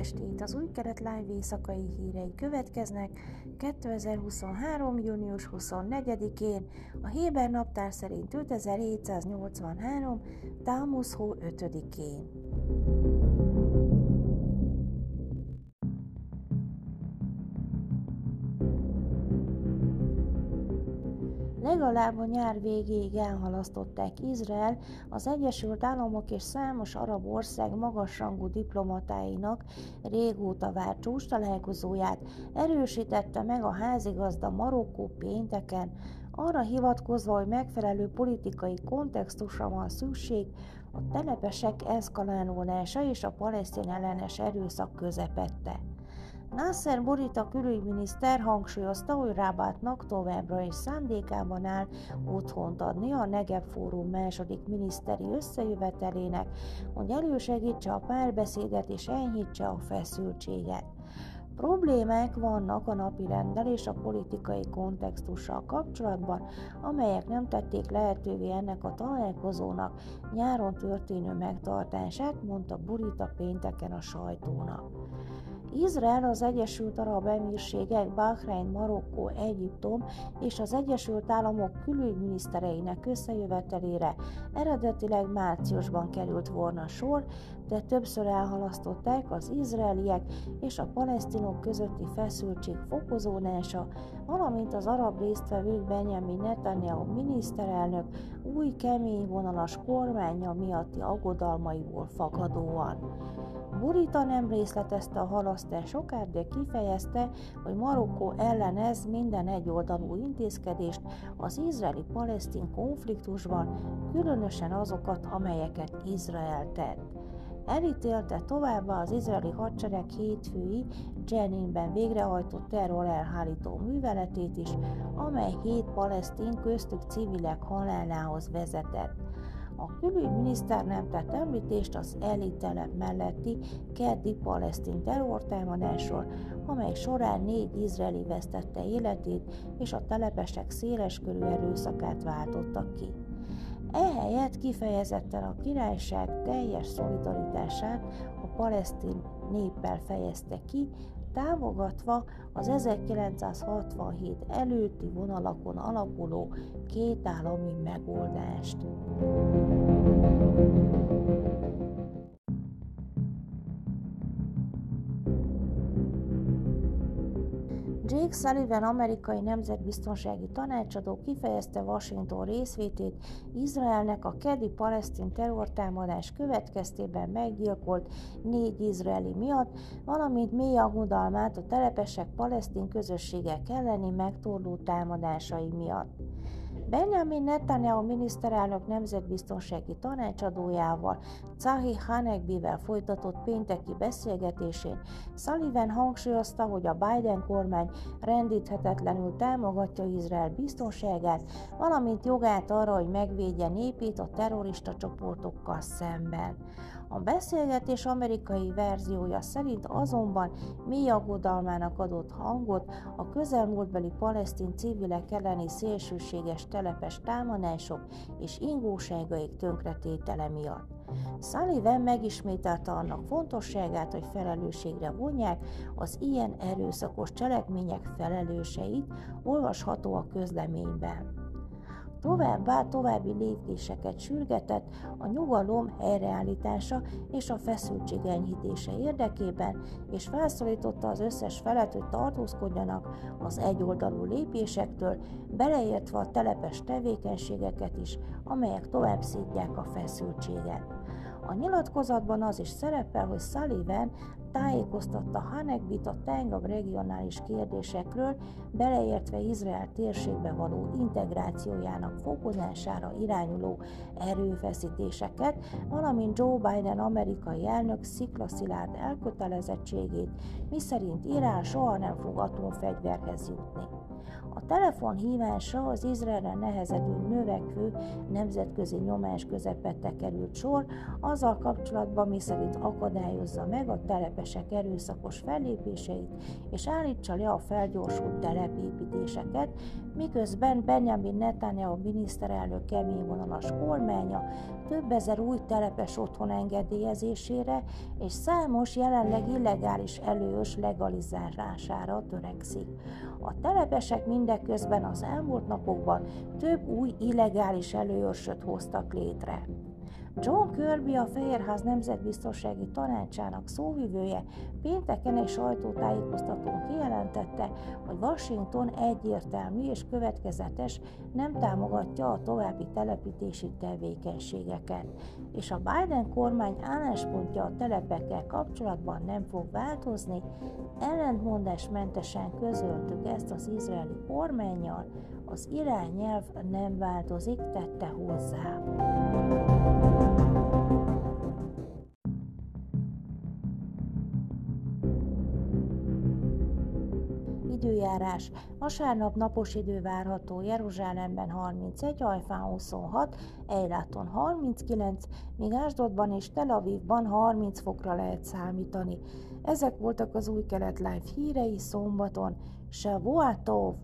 estét! Az új keret live éjszakai hírei következnek 2023. június 24-én, a Héber naptár szerint 5783. Támusz hó 5-én. Legalább a nyár végéig elhalasztották Izrael, az Egyesült Államok és számos arab ország magasrangú diplomatáinak régóta várt csúcs találkozóját, erősítette meg a házigazda Marokkó pénteken, arra hivatkozva, hogy megfelelő politikai kontextusra van szükség a telepesek eszkalálódása és a palesztin ellenes erőszak közepette. Nasser Burita külügyminiszter hangsúlyozta, hogy Rábátnak továbbra is szándékában áll otthont adni a Negev Fórum második miniszteri összejövetelének, hogy elősegítse a párbeszédet és enyhítse a feszültséget. Problémák vannak a napi rendel és a politikai kontextussal kapcsolatban, amelyek nem tették lehetővé ennek a találkozónak nyáron történő megtartását, mondta Burita pénteken a sajtónak. Izrael, az Egyesült Arab Emírségek, Bahrein, Marokkó, Egyiptom és az Egyesült Államok külügyminisztereinek összejövetelére eredetileg márciusban került volna sor, de többször elhalasztották az izraeliek és a palesztinok közötti feszültség fokozódása, valamint az arab résztvevők Benjamin Netanyahu miniszterelnök új kemény vonalas kormánya miatti aggodalmaiból fakadóan. Burita nem részletezte a halasztás okát, de kifejezte, hogy Marokkó ellenez minden egyoldalú intézkedést az izraeli-palesztin konfliktusban, különösen azokat, amelyeket Izrael tett. Elítélte továbbá az izraeli hadsereg hétfői Jeninben végrehajtott terror elhárító műveletét is, amely hét palesztin köztük civilek halálához vezetett. A külügyminiszter nem tett említést az elítelep melletti keddi palesztin terrortámadásról, amely során négy izraeli vesztette életét és a telepesek széleskörű erőszakát váltottak ki. Ehelyett kifejezetten a királyság teljes szolidaritását a palesztin néppel fejezte ki, támogatva az 1967 előtti vonalakon alapuló kétállami megoldást. Jake Sullivan amerikai nemzetbiztonsági tanácsadó kifejezte Washington részvétét Izraelnek a kedi palesztin terrortámadás következtében meggyilkolt négy izraeli miatt, valamint mély aggodalmát a telepesek palesztin közösségek elleni megtorló támadásai miatt. Benjamin Netanyahu miniszterelnök nemzetbiztonsági tanácsadójával, Cahi Hanekbivel folytatott pénteki beszélgetésén Sullivan hangsúlyozta, hogy a Biden kormány rendíthetetlenül támogatja Izrael biztonságát, valamint jogát arra, hogy megvédje népét a terrorista csoportokkal szemben. A beszélgetés amerikai verziója szerint azonban mély aggodalmának adott hangot a közelmúltbeli palesztin civilek elleni szélsőséges telepes támadások és ingóságaik tönkretétele miatt. Sullivan megismételte annak fontosságát, hogy felelősségre vonják az ilyen erőszakos cselekmények felelőseit, olvasható a közleményben. Továbbá további lépéseket sürgetett a nyugalom helyreállítása és a feszültség enyhítése érdekében, és felszólította az összes felet, hogy tartózkodjanak az egyoldalú lépésektől, beleértve a telepes tevékenységeket is, amelyek tovább szítják a feszültséget. A nyilatkozatban az is szerepel, hogy Sullivan tájékoztatta Hanekbit a tágabb regionális kérdésekről, beleértve Izrael térségbe való integrációjának fokozására irányuló erőfeszítéseket, valamint Joe Biden amerikai elnök sziklaszilárd elkötelezettségét, miszerint Irán soha nem fog atomfegyverhez jutni. A telefon hívása az Izraelre nehezedő növekvő nemzetközi nyomás közepette került sor, azzal kapcsolatban, mi szerint akadályozza meg a telepesek erőszakos fellépéseit, és állítsa le a felgyorsult telepépítéseket, miközben Benjamin Netanyahu miniszterelnök keményvonalas kormánya több ezer új telepes otthon engedélyezésére és számos jelenleg illegális előös legalizálására törekszik. A telepesek mindeközben az elmúlt napokban több új illegális előörsöt hoztak létre. John Kirby, a Fehérház Nemzetbiztonsági Tanácsának szóvivője pénteken egy sajtótájékoztatón kijelentette, hogy Washington egyértelmű és következetes nem támogatja a további telepítési tevékenységeket, és a Biden kormány álláspontja a telepekkel kapcsolatban nem fog változni, ellentmondásmentesen közöltük ezt az izraeli kormányjal, az irányelv nem változik, tette hozzá. Időjárás. Vasárnap napos idő várható Jeruzsálemben 31, Ajfán 26, Ejláton 39, míg Ásdodban és Tel Avivban 30 fokra lehet számítani. Ezek voltak az új kelet live hírei szombaton. Shavuatov!